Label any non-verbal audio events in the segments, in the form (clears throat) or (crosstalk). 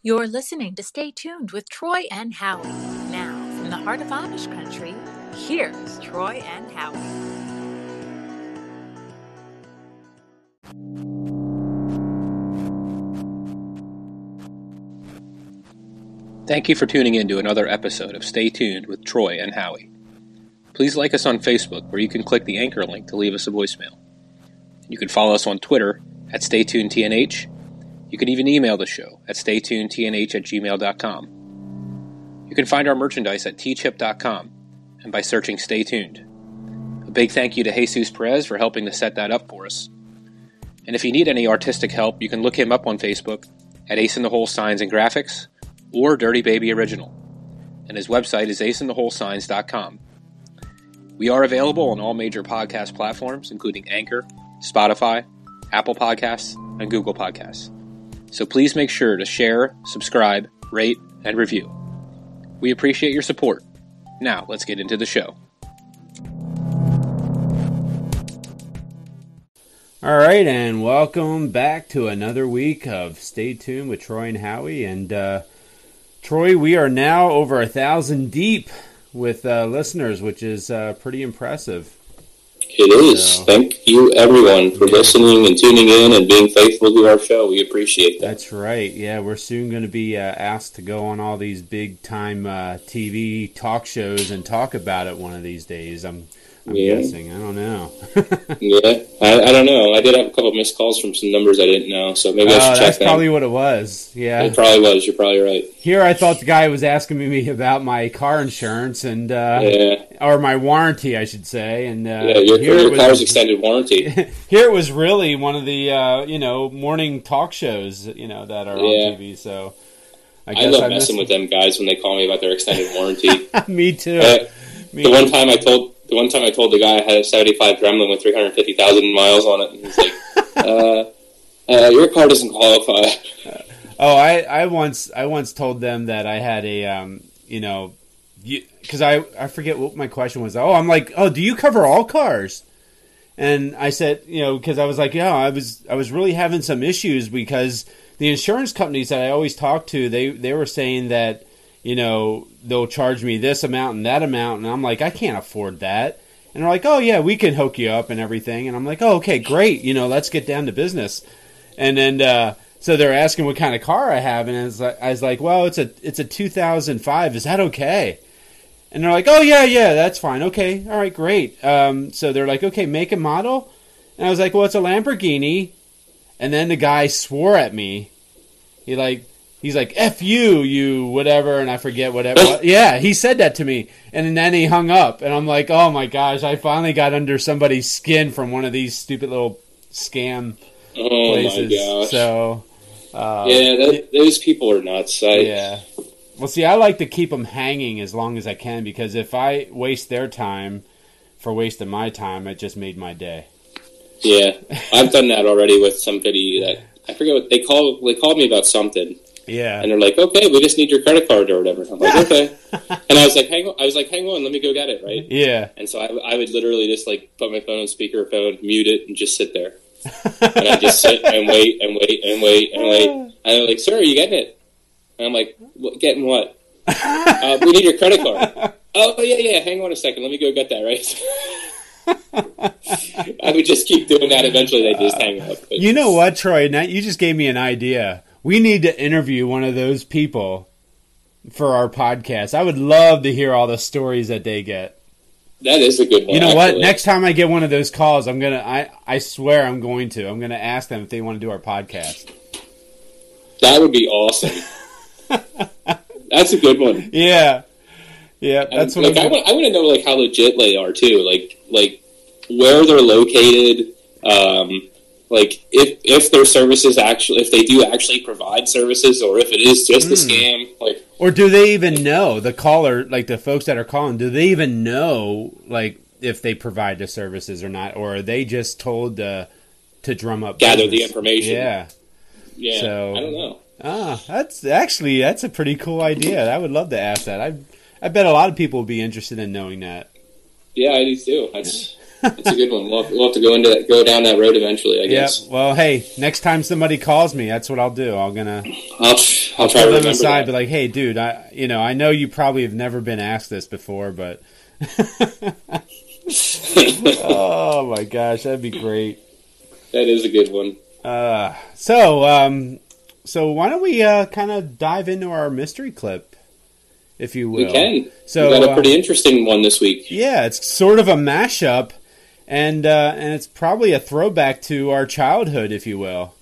You're listening to Stay Tuned with Troy and Howie. Now, from the heart of Amish country, here's Troy and Howie. Thank you for tuning in to another episode of Stay Tuned with Troy and Howie. Please like us on Facebook, where you can click the anchor link to leave us a voicemail. You can follow us on Twitter at StayTunedTNH. You can even email the show at StayTunedTNH at gmail.com. You can find our merchandise at teechip.com and by searching Stay Tuned. A big thank you to Jesus Perez for helping to set that up for us. And if you need any artistic help, you can look him up on Facebook at Ace in the Hole Signs and Graphics or Dirty Baby Original. And his website is aceintheholesigns.com. We are available on all major podcast platforms, including Anchor, Spotify, Apple Podcasts, and Google Podcasts. So please make sure to share, subscribe, rate, and review. We appreciate your support. Now, let's get into the show. All right, and welcome back to another week of Stay Tuned with Troy and Howie. And uh, Troy, we are now over a thousand deep with uh, listeners, which is uh, pretty impressive. It is. So, Thank you, everyone, for yeah. listening and tuning in and being faithful to our show. We appreciate that. That's right. Yeah, we're soon going to be uh, asked to go on all these big time uh, TV talk shows and talk about it one of these days. I'm I'm yeah. guessing. I don't know. (laughs) yeah, I, I, don't know. I did have a couple missed calls from some numbers I didn't know, so maybe I should uh, check That's them. probably what it was. Yeah, it probably was. You're probably right. Here, I thought the guy was asking me about my car insurance and uh, yeah. or my warranty, I should say. And uh, yeah, your, your was, car's extended warranty. (laughs) here, it was really one of the uh, you know morning talk shows you know that are yeah. on TV. So. I, I love I messing with them guys when they call me about their extended warranty. (laughs) me too. Uh, me the too. one time I told the one time I told the guy I had a 75 Gremlin with 350,000 miles on it, and he's like, (laughs) uh, uh, "Your car doesn't qualify." oh, I, I once I once told them that I had a um, you know, because I I forget what my question was. Oh, I'm like, oh, do you cover all cars? And I said, you know, because I was like, yeah, I was I was really having some issues because the insurance companies that I always talked to, they they were saying that you know, they'll charge me this amount and that amount. And I'm like, I can't afford that. And they're like, oh, yeah, we can hook you up and everything. And I'm like, oh, okay, great. You know, let's get down to business. And then, uh, so they're asking what kind of car I have. And I was, like, I was like, well, it's a, it's a 2005. Is that okay? And they're like, oh, yeah, yeah, that's fine. Okay. All right, great. Um, so they're like, okay, make a model. And I was like, well, it's a Lamborghini. And then the guy swore at me. He like he's like "f you, you whatever," and I forget whatever. (laughs) yeah, he said that to me, and then he hung up, and I'm like, "Oh my gosh, I finally got under somebody's skin from one of these stupid little scam oh places." My gosh. So, uh, yeah, that, those people are nuts. I, yeah. Well, see, I like to keep them hanging as long as I can because if I waste their time for wasting my time, it just made my day. Yeah, I've done that already with somebody that I forget what they called. They called me about something, yeah. And they're like, okay, we just need your credit card or whatever. I'm like, okay. (laughs) and I was like, hang on. I was like, hang on, let me go get it, right? Yeah. And so I, I would literally just like put my phone on speakerphone, mute it, and just sit there. and I just sit and wait and wait and wait and wait. And they're like, sir, are you getting it? And I'm like, what, getting what? (laughs) uh, we need your credit card. oh yeah, yeah. Hang on a second. Let me go get that. Right. (laughs) I would just keep doing that. Eventually, they just hang up. But you know what, Troy? Now you just gave me an idea we need to interview one of those people for our podcast. I would love to hear all the stories that they get. That is a good one. You know actually. what? Next time I get one of those calls, I'm gonna. I I swear I'm going to. I'm gonna ask them if they want to do our podcast. That would be awesome. (laughs) that's a good one. Yeah, yeah. That's what. Like, I want. I want to know like how legit they are too. Like like where they're located. Um, like if if their services actually if they do actually provide services or if it is just mm. a hmm. scam like or do they even know the caller like the folks that are calling do they even know like if they provide the services or not? Or are they just told to to drum up gather business? the information. Yeah. Yeah so i don't know. ah that's actually that's a pretty cool idea. I would love to ask that. I i bet a lot of people would be interested in knowing that. Yeah i do too. That's it's a good one. We'll have, we'll have, to go into that, go down that road eventually. I guess. Yeah. Well, hey, next time somebody calls me, that's what I'll do. I'm gonna. I'll I'll I'll try to them aside, be like, "Hey, dude, I you know I know you probably have never been asked this before, but (laughs) oh my gosh, that'd be great." that is a good one. Uh, so um, so why don't we uh, kind of dive into our mystery clip, if you will? We can. So we got a uh, pretty interesting one this week. Yeah, it's sort of a mashup, and uh, and it's probably a throwback to our childhood, if you will.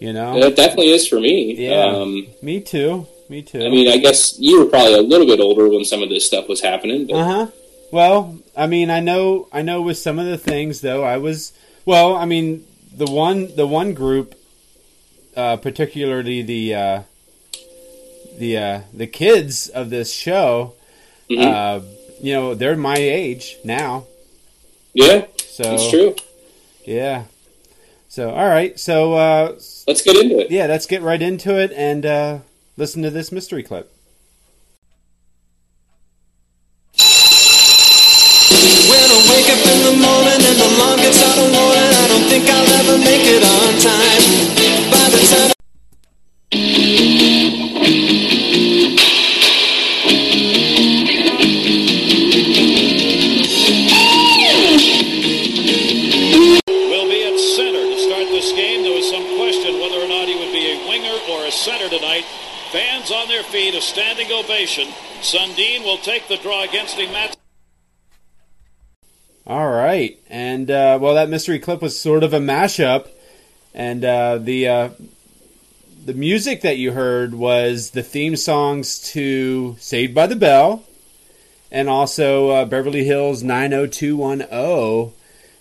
You know, It definitely is for me. Yeah. Um, me too, me too. I mean, I guess you were probably a little bit older when some of this stuff was happening, uh huh. Well, I mean, I know, I know. With some of the things, though, I was well. I mean, the one, the one group, uh, particularly the uh, the uh, the kids of this show, Mhm. uh, you know, they're my age now. Yeah, So it's true. Yeah. So all right. So uh, Let's get into it. yeah, let's get right into it and uh, listen to this mystery clip. When I wake up in the morning and the alarm gets out of warning, I don't think I'll ever make it on time. Fans on their feet, a standing ovation. Sundin will take the draw against him. Matt All right, and uh, well, that mystery clip was sort of a mashup, and uh, the uh, the music that you heard was the theme songs to Saved by the Bell, and also uh, Beverly Hills 90210,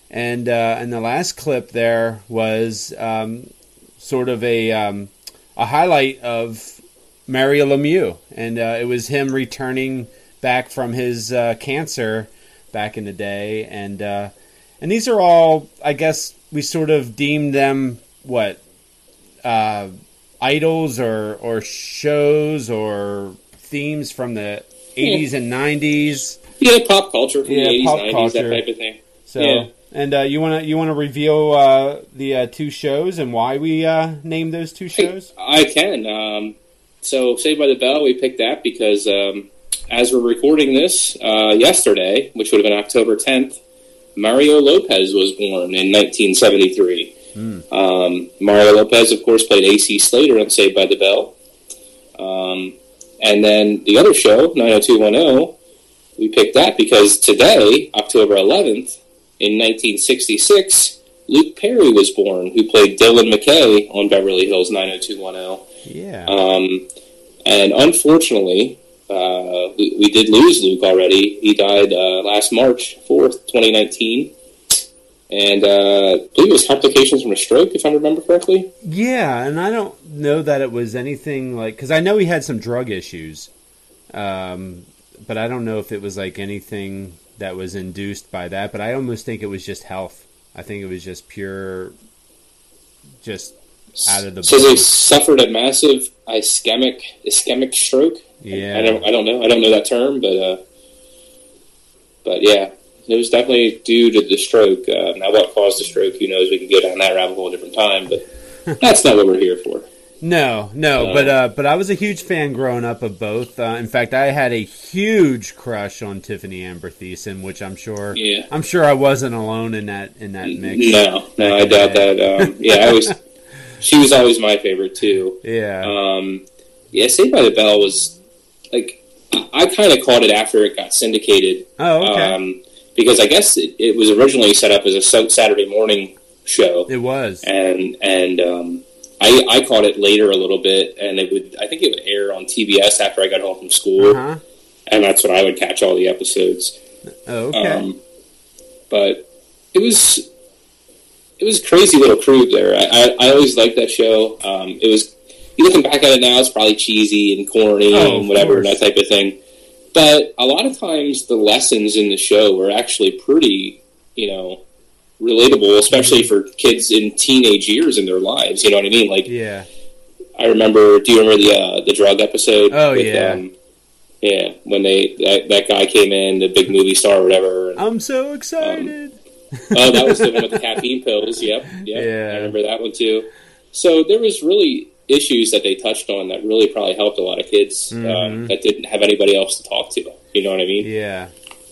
and uh, and the last clip there was um, sort of a um, a highlight of Mario Lemieux, and uh, it was him returning back from his uh, cancer back in the day, and uh, and these are all, I guess, we sort of deem them what uh, idols or or shows or themes from the eighties and nineties. Yeah, pop culture from Yeah, the 80s, pop 90s, culture. that type of thing. So. Yeah. And uh, you want to you want to reveal uh, the uh, two shows and why we uh, named those two shows? I can. Um, so, Saved by the Bell, we picked that because um, as we're recording this uh, yesterday, which would have been October 10th, Mario Lopez was born in 1973. Um, Mario Lopez, of course, played AC Slater on Saved by the Bell. Um, and then the other show, 90210, we picked that because today, October 11th, in 1966, Luke Perry was born, who played Dylan McKay on Beverly Hills 90210. Yeah. Um, and unfortunately, uh, we, we did lose Luke already. He died uh, last March 4th, 2019. And uh, I believe it was complications from a stroke, if I remember correctly. Yeah, and I don't know that it was anything like because I know he had some drug issues, um, but I don't know if it was like anything that was induced by that. But I almost think it was just health. I think it was just pure, just out of the So they suffered a massive ischemic ischemic stroke. Yeah. I don't I don't know I don't know that term, but uh, but yeah, it was definitely due to the stroke. Uh, now, what caused the stroke? Who knows? We can go down that rabbit hole a different time, but (laughs) that's not what we're here for. No, no, Uh, but uh, but I was a huge fan growing up of both. Uh, in fact, I had a huge crush on Tiffani Amber Thiessen, which I'm sure Yeah. I'm sure I wasn't alone in that in that mix. No, no, I doubt that. Um, yeah, I was. (laughs) She was always my favorite too. Yeah. Um, yeah, Saved by the Bell was like I kind of caught it after it got syndicated. oh, okay. Um, because I guess it, it was originally set up as a Sa- Saturday morning show, it was. and and um, I I caught it later a little bit, and it would I think it would air on TBS after I got home from school, Uh huh. and that's when I would catch all the episodes. Oh, okay. Um, but it was it was a crazy little crew there. I, I, I always liked that show. Um, it was you looking back at it now, it's probably cheesy and corny Oh, and whatever and that type of thing. But a lot of times the lessons in the show were actually pretty, you know, relatable, especially for kids in teenage years in their lives. You know what I mean? Like yeah. I remember. Do you remember the uh, the drug episode? Oh, yeah. Um, yeah, when they that, that guy came in, the big movie star or whatever. and- I'm so excited. (laughs) oh, that was the one with the caffeine pills. Yep, yep. Yeah. I remember that one too. So there was really issues that they touched on that really probably helped a lot of kids um, Mhm. that didn't have anybody else to talk to. You know what I mean? Yeah.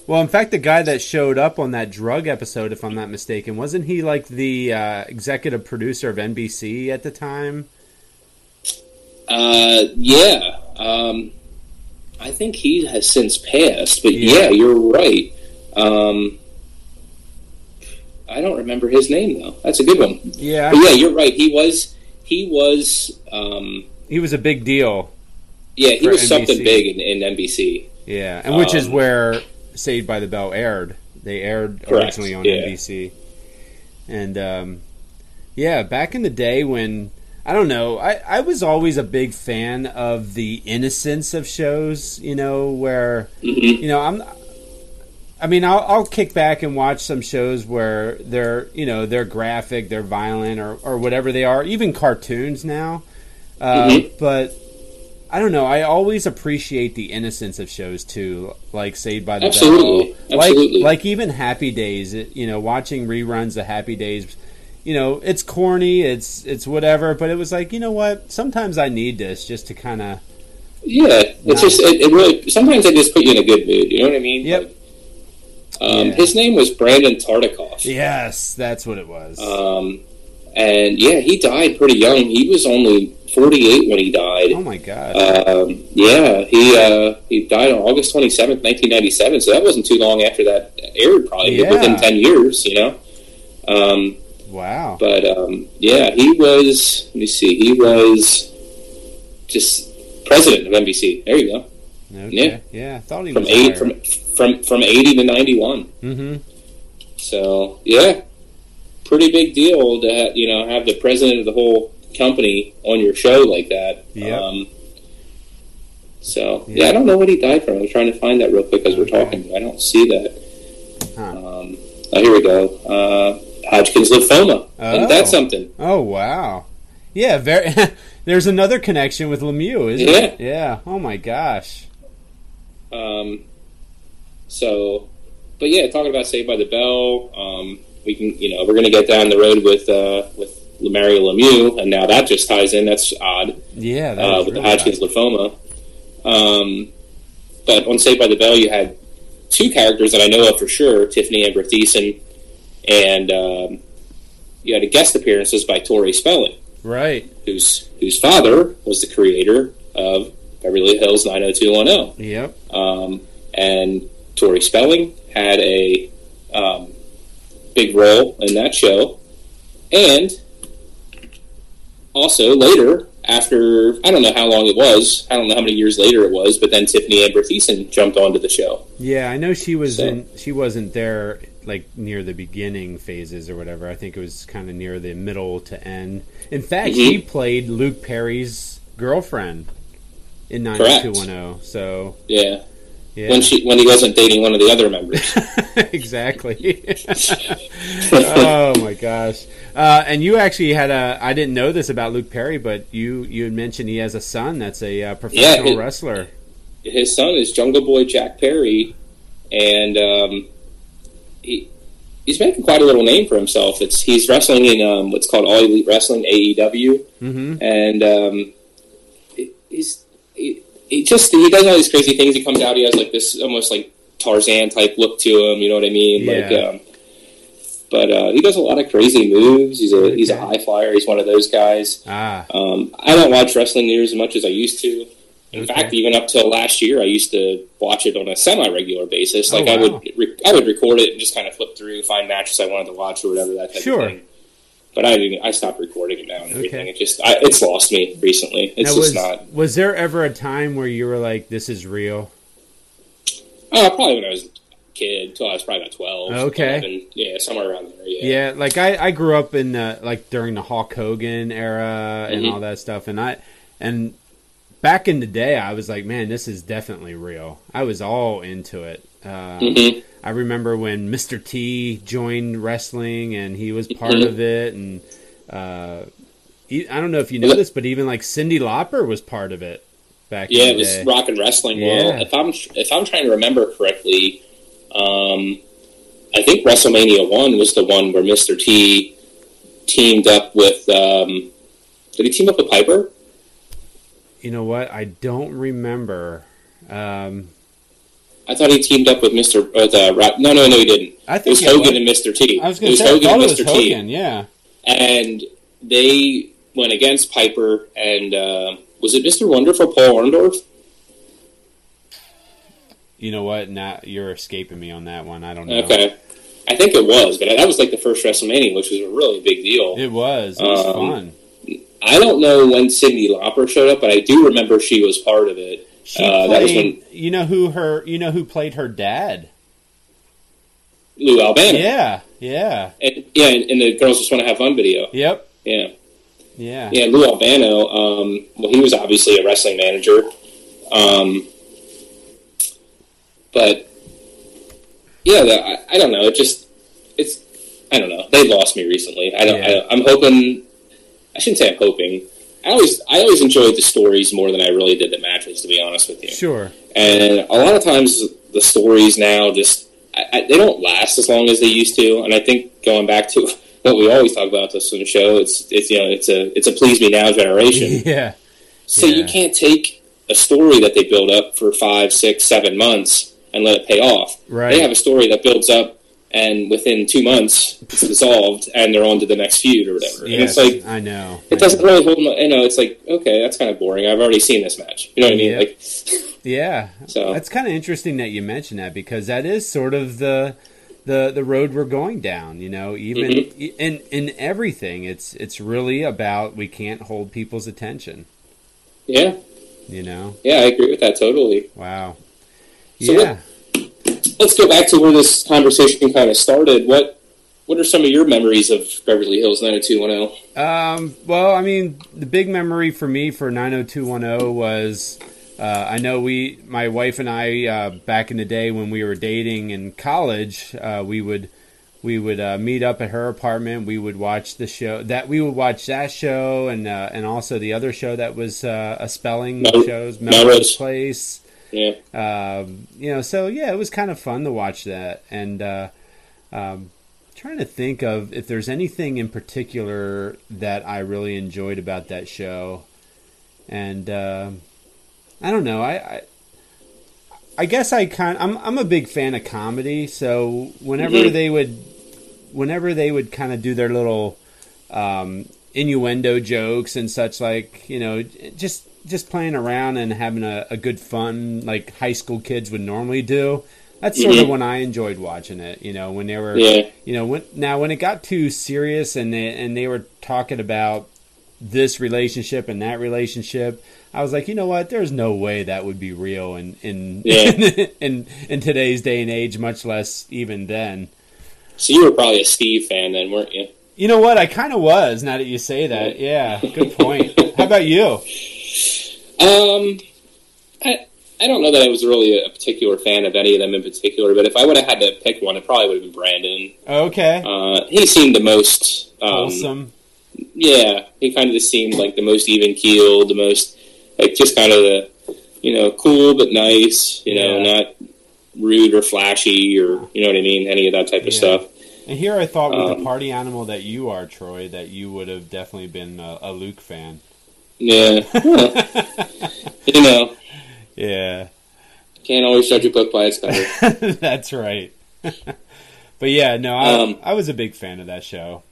Well, in fact, the guy that showed up on that drug episode, if I'm not mistaken, wasn't he like the uh, executive producer of NBC at the time? Uh, yeah. Um, I think he has since passed, but Yeah. yeah, you're right. Um, I don't remember his name though. That's a good one. Yeah. But yeah, you're right. He was. He was. Um, He was a big deal. yeah, he was something big in, in NBC. Yeah, and which is Um, where Saved by the Bell aired. They aired Correct, originally on yeah. NBC. And um, yeah, back in the day when I don't know, I, I was always a big fan of the innocence of shows, you know, where hmm you know, I'm I mean, I'll, I'll kick back and watch some shows where they're, you know, they're graphic, they're violent, or, or whatever they are, even cartoons now. Uh, Mhm. But I don't know. I always appreciate the innocence of shows too, like Saved by the Absolutely. Bell, like Absolutely. like even Happy Days. You know, watching reruns of Happy Days. You know, it's corny, it's it's whatever, but it was like, you know what? Sometimes I need this just to kind of Yeah, it's just it, it really. Sometimes they just put you in a good mood. You know what I mean? Yep. Like, um, Yeah. His name was Brandon Tartikoff. yes, that's what it was. Um, and yeah, he died pretty young. He was only 48 when he died. oh my god. Um, yeah, he uh, he died on August 27th, 1997. So that wasn't too long after that aired, probably Yeah. within 10 years, you know. Um, wow. but um, yeah, he was. Let me see. He was just president of NBC. There you go. Okay. Yeah. Yeah. I thought he From was eight from from from 80 to 91. hmm So yeah, pretty big deal to you know have the president of the whole company on your show like that. Yep. Um, so Yeah. yeah. I don't know what he died from. I'm trying to find that real quick as we're talking. I don't see that. Huh. Um, oh, here we go. Uh, Hodgkin's lymphoma. Oh. And that's something. Oh wow. Yeah. Very. (laughs) There's another connection with Lemieux, isn't Yeah. it? Yeah. Oh my gosh. Um, so, but yeah, talking about Saved by the Bell, um, we can, you know, we're going to get down the road with uh, with Mario Lemieux, and now that just ties in. That's odd. Yeah. That uh, with the really Hodgkin's lymphoma. Um, but on Saved by the Bell, you had two characters that I know of for sure: Tiffani Amber Thiessen, and um, you had a guest appearances by Tori Spelling. Right. whose whose father was the creator of Beverly Hills 90210. Yep. Um, and Tori Spelling had a um, big role in that show. And also later, after I don't know how long it was, I don't know how many years later it was, but then Tiffani Amber Thiessen jumped onto the show. Yeah. I know she was So- in. She wasn't there like near the beginning phases or whatever. I think it was kind of near the middle to end. In fact, Mhm. she played Luke Perry's girlfriend in Correct. 90210. So Yeah, yeah. when she when he wasn't dating one of the other members. (laughs) exactly. (laughs) oh my gosh! Uh, and you actually had a. I didn't know this about Luke Perry, but you you had mentioned he has a son that's a uh, professional it- wrestler. His son is Jungle Boy Jack Perry, and um, he he's making quite a little name for himself. It's he's wrestling in um, what's called All Elite Wrestling (AEW). hmm and um, he's he, he just he does all these crazy things. He comes out, he has like this almost like Tarzan type look to him. You know what I mean? Like, Yeah. um, but uh, he does a lot of crazy moves. He's a he's a high flyer. He's one of those guys. Ah, Um, I don't watch wrestling near as much as I used to. In Okay. fact, even up till last year, I used to watch it on a semi-regular basis. Oh, Like I would, re- I would record it and just kind of flip through, find matches I wanted to watch or whatever that type Sure. of thing. But I didn't. I stopped recording it now and everything. Okay. It just, I, it's lost me recently. It's now just was not. was there ever a time where you were like, "This is real"? Oh, probably when I was a kid, until I was probably about twelve. Okay. 11, yeah, somewhere around there. Yeah. Yeah, like I, I grew up in the like during the Hulk Hogan era and Mhm. all that stuff, and I and back in the day, I was like, man, this is definitely real. I was all into it. Uh, Mhm. I remember when Mr. T joined wrestling and he was part Mhm. of it, and uh, I don't know if you know this, but even like Cyndi Lauper was part of it back Yeah, it was rock and wrestling. Yeah. Well, if I'm if I'm trying to remember correctly, um, I think WrestleMania one was the one where Mr. T teamed up with. Um, did he team up with Piper? You know what? I don't remember. Um, I thought he teamed up with Mister. With, uh, Ra- no, no, no, he didn't. I It was Hogan was- and Mister T. I was going to say Hogan and Mister T. Yeah. and they went against Piper and uh, was it Mister Wonderful Paul Orndorff? You know what? Now you're escaping me on that one. I don't know. Okay, I think it was, but that was like the first WrestleMania, which was a really big deal. It was. It was Um, fun. I don't know when Cyndi Lauper showed up, but I do remember she was part of it. She uh, that was played. You know who her? You know who played her dad? Lou Albano. Yeah. Yeah. And, yeah, and, and the girls just want to have fun video. Yep. Yeah, Yeah. yeah. Lou Albano. Um, well, he was obviously a wrestling manager, um, but yeah, the, I, I don't know. It just it's I don't know. They lost me recently. I don't. Yeah. I, I'm hoping. I shouldn't say I'm hoping. I always I always enjoyed the stories more than I really did the matches. To be honest with you. Sure. And a lot of times the stories now just I, I, they don't last as long as they used to. And I think going back to (laughs) what we always talk about this on the show, it's it's you know it's a it's a please me now generation. (laughs) Yeah. So you can't take a story that they build up for five, six, seven months and let it pay off. Right. They have a story that builds up and within two months it's dissolved and they're on to the next feud or whatever. And Yes, it's like I know. it doesn't really hold. My, you know, it's like okay, that's kind of boring. I've already seen this match. You know what I mean? Yeah. Like (laughs) Yeah. so. That's kind of interesting that you mention that because that is sort of the the the road we're going down. You know, even Mm-hmm. in in everything, it's it's really about we can't hold people's attention. Yeah, You know. yeah, I agree with that totally. Wow. So yeah. Let's go back to where this conversation kind of started. What what are some of your memories of Beverly Hills 90210? Um, well, I mean, the big memory for me for 90210 was uh, I know we, my wife and I, uh, back in the day when we were dating in college, uh, we would we would uh, meet up at her apartment. We would watch the show that we would watch that show and uh, and also the other show that was uh, a spelling Mel- shows Melrose. Melrose Place. Yeah, Um, you know, so yeah, it was kind of fun to watch that, and uh, um, trying to think of if there's anything in particular that I really enjoyed about that show, and um I don't know, I. I I guess I kind I'm I'm a big fan of comedy, so whenever Mhm. they would whenever they would kind of do their little um, innuendo jokes and such like you know just just playing around and having a, a good fun like high school kids would normally do that's sort of Mhm. when i enjoyed watching it you know when they were yeah, you know when now when it got too serious and they, and they were talking about this relationship and that relationship i was like you know what? There's no way that would be real in in Yeah. (laughs) in, in today's day and age much less even then. So you were probably a Steve fan then, weren't you? you know what? I kind of was now that you say that. Yeah good point. How about you (laughs) Um, I I don't know that I was really a particular fan of any of them in particular, but if I would have had to pick one, it probably would have been Brandon. okay Uh, he seemed the most um, wholesome yeah, he kind of just seemed like the most even keeled, the most like just kind of the you know cool but nice, you know, Yeah. not rude or flashy or you know what I mean, any of that type of Yeah. stuff. And here I thought with the Um, party animal that you are, Troy, that you would have definitely been a, a Luke fan. Yeah, (laughs) you know, Yeah, can't always judge a book by its cover. (laughs) that's right. (laughs) but yeah, no, I, Um, I was a big fan of that show.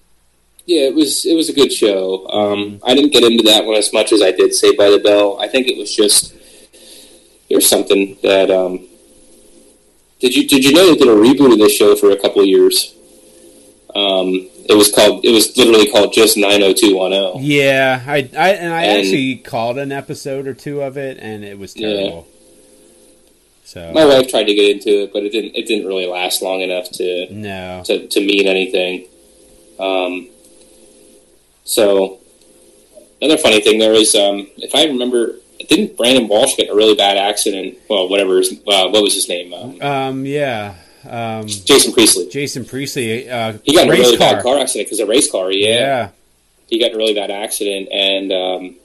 Yeah, it was it was a good show. Um, I didn't get into that one as much as I did Saved by the Bell. I think it was just there's something that um, did you did you know they did a reboot of this show for a couple of years? Um, it was called it was literally called just nine hundred two one oh. Yeah, I, I and I And- actually called an episode or two of it, and it was Yeah. terrible. So My wife tried to get into it, but it didn't it didn't really last long enough to no, to, to mean anything. Um, so another funny thing there is, um, if I remember, didn't Brandon Walsh get in a really bad accident? Well, whatever. His, uh, what was his name? Um, um, yeah, um, Jason Priestley. Jason Priestley, uh, He got in a race really car. bad car accident because a race car. Yeah, yeah, he got in a really bad accident, and um,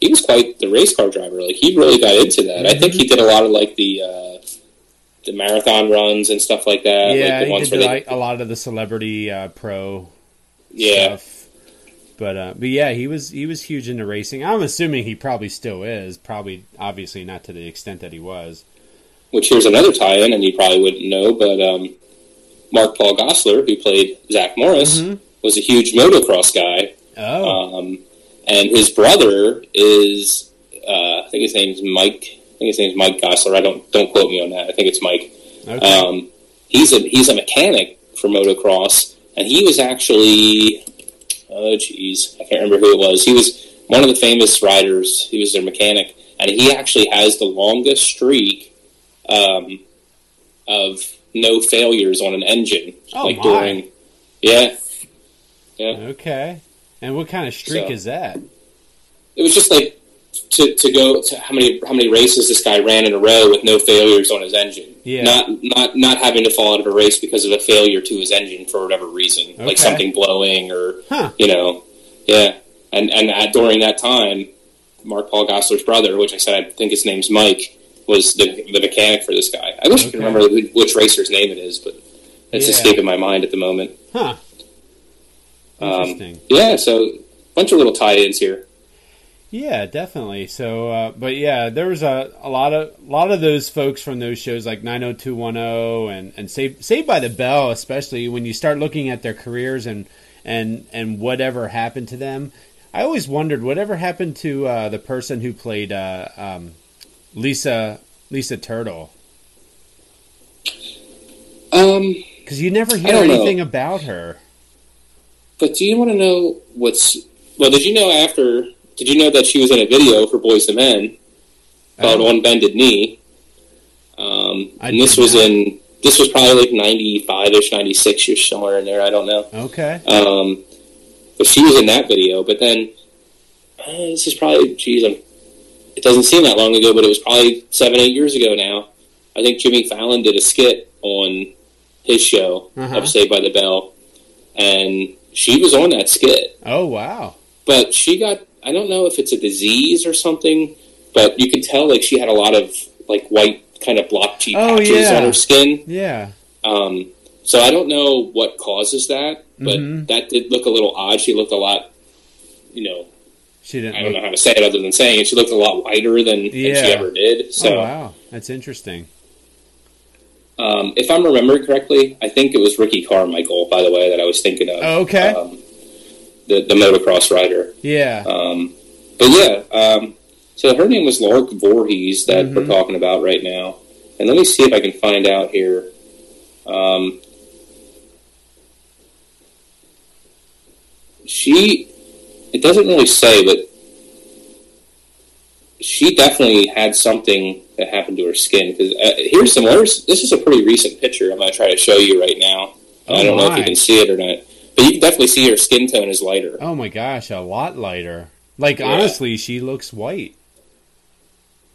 he was quite the race car driver. Like he really got into that. I think Mm-hmm. he did a lot of like the. Uh, the marathon runs and stuff like that. yeah. like the he ones did where like they, a lot of the celebrity uh, pro yeah, stuff. But uh, but yeah, he was he was huge into racing. I'm assuming he probably still is. Probably, obviously, not to the extent that he was. Which here's another tie-in, and you probably wouldn't know, but um, Mark Paul Gosselaar, who played Zack Morris, Mhm. was a huge motocross guy. Oh, Um, and his brother is, uh, I think his name's Mike. I think his name's Mike Gosselaar. I don't don't quote me on that. I think it's Mike. okay. Um, he's a he's a mechanic for motocross, and he was actually, oh geez, I can't remember who it was. He was one of the famous riders. He was their mechanic, and he actually has the longest streak um, of no failures on an engine. Oh, like my. during, yeah, okay. And what kind of streak So- is that? it was just like to, to go to how many how many races this guy ran in a row with no failures on his engine. Yeah. Not not not having to fall out of a race because of a failure to his engine for whatever reason, Okay. like something blowing or Huh. you know, yeah. And and at, during that time, Mark Paul Gosselaar's brother, which I said I think his name's Mike, was the the mechanic for this guy. I wish I Okay. could remember which racer's name it is, but it's Yeah. escaping my mind at the moment. Huh. Um, Interesting. Yeah, so a bunch of little tie-ins here. Yeah, definitely. So, uh, but yeah, there was a, a lot of a lot of those folks from those shows like 90210 and and Saved Saved by the Bell, especially when you start looking at their careers and and and whatever happened to them. I always wondered whatever happened to uh, the person who played uh, um, Lisa Lisa Turtle Um, because you never hear don't know. anything about her. But do you want to know what's well? Did you know after? Did you know that she was in a video for Boyz II Men called Oh. "On Bended Knee"? Um, I and this was not. in this was probably like ninety five ish, ninety six ish, somewhere in there. I don't know. Okay. Um, but she was in that video. But then uh, this is probably geez, I'm, it doesn't seem that long ago, but it was probably seven, eight years ago now. I think Jimmy Fallon did a skit on his show Uh-huh. of Saved by the Bell, and she was on that skit Oh wow. but she got I don't know if it's a disease or something, but you could tell like she had a lot of like white kind of blotchy Oh, patches yeah. on her skin. Yeah. Um, so I don't know what causes that, but Mhm. that did look a little odd. She looked a lot, you know, She didn't. I don't know how to say it other than saying it. She looked a lot whiter than, than she ever did. So oh wow, that's interesting. um, if I'm remembering correctly, I think it was Ricky Carmichael, by the way, that I was thinking of. Oh, okay. Um, the, the motocross rider. Yeah. Um, but yeah, um, so her name was Lark Voorhies that we're Mhm. talking about right now. And let me see if I can find out here. Um, she, it doesn't really say, but she definitely had something that happened to her skin. Because uh, here's some. Here's, this is a pretty recent picture. I'm going to try to show you right now. Oh I don't know if you can see it or not, but you can definitely see her skin tone is lighter. Oh my gosh, a lot lighter. Like Yeah. honestly, she looks white.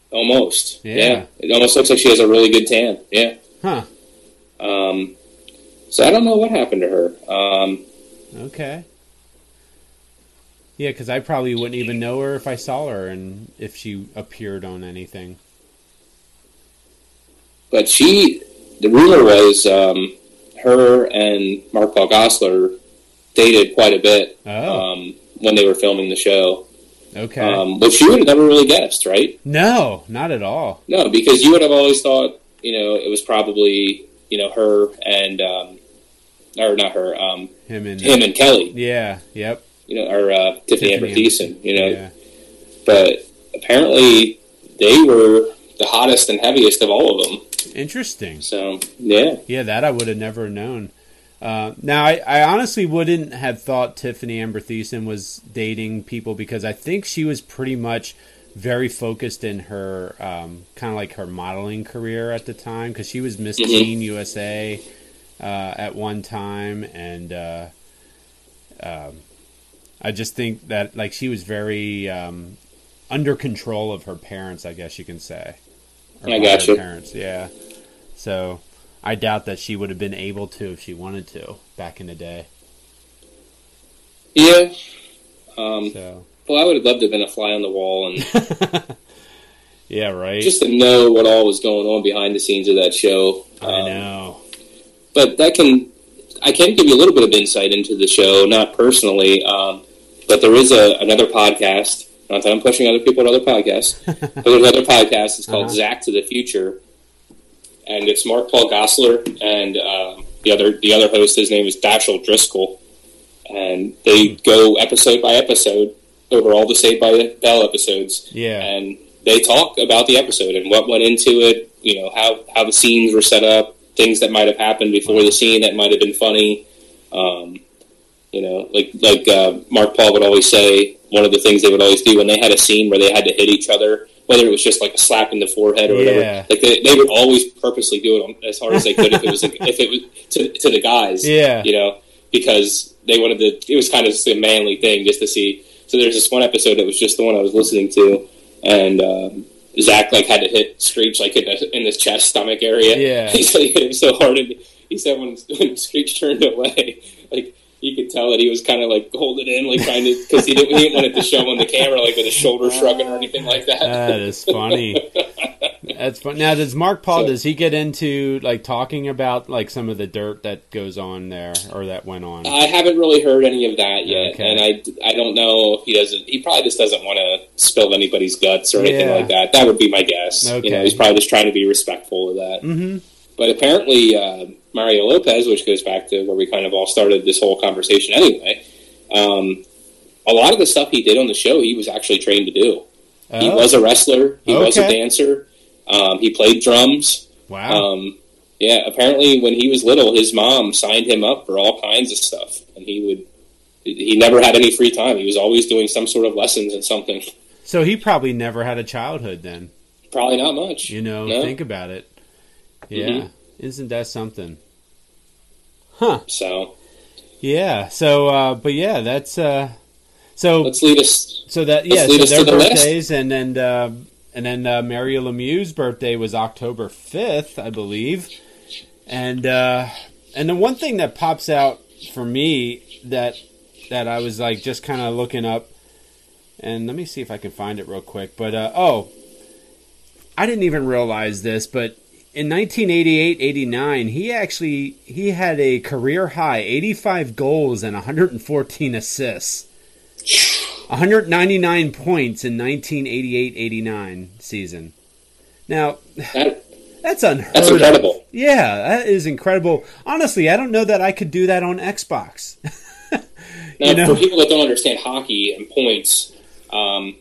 Almost. Yeah. Yeah. It almost looks like she has a really good tan. Yeah. Huh. Um, so I don't know what happened to her. Um, Okay. Yeah, because I probably wouldn't even know her if I saw her and if she appeared on anything. but she, the rumor was um, her and Mark Paul Gosselaar dated quite a bit Oh, um, when they were filming the show, okay. um, which you would have never really guessed, right? no, not at all. No, because you would have always thought, you know, it was probably, you know, her and, um, or not her, um, Him and him and Kelly, yeah, yep. You know, or uh, Tiffani, Amber Thiessen, you know, yeah. but apparently they were the hottest and heaviest of all of them. Interesting. So yeah, Yeah, that I would have never known. Uh, now, I, I honestly wouldn't have thought Tiffani Amber Thiessen was dating people because I think she was pretty much very focused in her um, kind of like her modeling career at the time because she was Miss Mhm. Teen USA uh, at one time, and uh, um, I just think that like she was very um, under control of her parents, I guess you can say. I gotcha. her Parents, yeah. So I doubt that she would have been able to if she wanted to back in the day. yeah. Um, So well, I would have loved to have been a fly on the wall and (laughs) yeah, right. just to know what all was going on behind the scenes of that show. I Um, know. but that can I can give you a little bit of insight into the show, not personally, um, but there is a another podcast. Not that I'm pushing other people to other podcasts, (laughs) but there's another podcast. It's called Uh-huh. Zack to the Future, and it's Mark Paul Gosselaar and um, the other the other host. His name is Dashiell Driscoll, and they go episode by episode over all the Saved by the Bell episodes Yeah. and they talk about the episode and what went into it. You know how how the scenes were set up, things that might have happened before the scene that might have been funny. Um, you know, like like uh, Mark Paul would always say, one of the things they would always do when they had a scene where they had to hit each other, whether it was just like a slap in the forehead or Yeah. whatever. Like they, they would always purposely do it as hard as they could if it was like, (laughs) if it was to, to the guys. Yeah. you know, because they wanted to. It was kind of just a manly thing just to see. So there's this one episode that was just the one I was listening to, and um, Zack like had to hit Screech like in the, in the chest stomach area. Yeah. (laughs) he said he hit him so hard, and he said when when Screech turned away, (laughs) like. You could tell that he was kind of like holding in, like trying to, because he didn't, he didn't want it to show on the camera, like with his shoulder shrugging or anything like that. That is funny. That's fun. Now, does Mark Paul So- does he get into like talking about like some of the dirt that goes on there or that went on? I haven't really heard any of that yet, Okay. and I, I don't know if he doesn't. He probably just doesn't want to spill anybody's guts or anything Yeah. like that. That would be my guess. You Okay. know, he's probably just trying to be respectful of that. mm-hmm. But apparently, uh, Mario Lopez, which goes back to where we kind of all started this whole conversation anyway, um, a lot of the stuff he did on the show, he was actually trained to do. He Oh, was a wrestler. He was a dancer. Um, he played drums. wow. Um, yeah, apparently when he was little, his mom signed him up for all kinds of stuff, and he would. He never had any free time. He was always doing some sort of lessons and something. so he probably never had a childhood then. Probably not much. You know, No? think about it. Yeah, Mhm. isn't that something? Huh. So Yeah. So, uh, but yeah, that's uh, so let's lead us. so that yeah. So their the list. birthdays, and then uh, and then uh, Mario Lemieux's birthday was October fifth, I believe. And uh, and the one thing that pops out for me that that I was like just kind of looking up, and let me see if I can find it real quick. But uh, oh, I didn't even realize this, but in 1988-89, he actually he had a career high 85 goals and 114 assists. 199 points in 1988-89 season. Now, That, (sighs) that's unheard that's of. incredible. Yeah, that is incredible. Honestly, I don't know that I could do that on Xbox. (laughs) Now, You know? for people that don't understand hockey and points, um,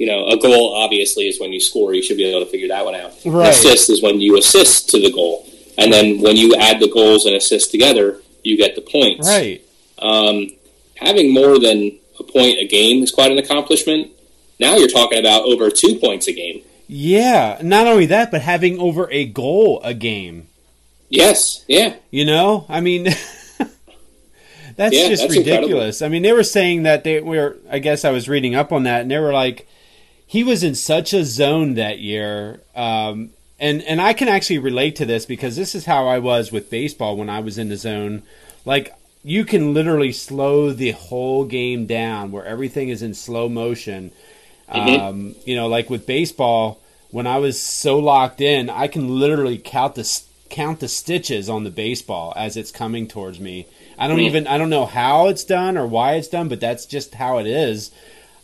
you know, a goal obviously is when you score. You should be able to figure that one out. An Right. assist is when you assist to the goal, and then when you add the goals and assists together, you get the points. right. Um, having more than a point a game is quite an accomplishment. Now you're talking about over two points a game. Yeah, not only that, but having over a goal a game. Yes, yeah, You know, I mean, (laughs) that's Yeah, just that's ridiculous. I mean, they were saying that they were. I guess I was reading up on that, and they were like, he was in such a zone that year. Um, and and I can actually relate to this because this is how I was with baseball when I was in the zone. Like you can literally slow the whole game down where everything is in slow motion. Mhm. Um, you know, like with baseball, when I was so locked in, I can literally count the count the stitches on the baseball as it's coming towards me. I don't Hmm. even I don't know how it's done or why it's done, but that's just how it is.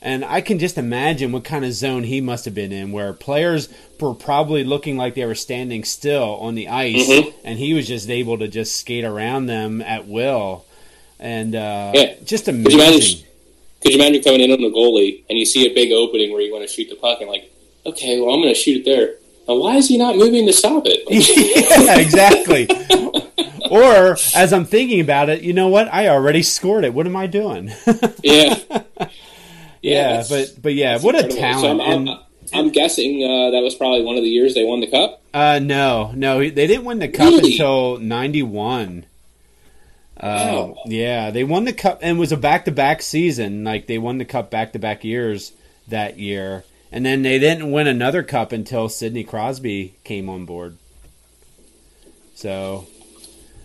And I can just imagine what kind of zone he must have been in, where players were probably looking like they were standing still on the ice, Mhm. and he was just able to just skate around them at will. And uh, Yeah. just Could amazing. you imagine? Could you imagine coming in on the goalie and you see a big opening where you want to shoot the puck and like, okay, well I'm going to shoot it there. Now why is he not moving to stop it? (laughs) yeah, exactly. or as I'm thinking about it, you know what? I already scored it. What am I doing? yeah, (laughs) yeah, but but yeah, what a incredible. So talent! I'm, and I'm, I'm guessing uh, that was probably one of the years they won the cup. uh, no, no, they didn't win the cup Really? until '91. Uh, Wow. Yeah, they won the cup and it was a back-to-back season. Like they won the cup back-to-back years that year, and then they didn't win another cup until Sidney Crosby came on board. So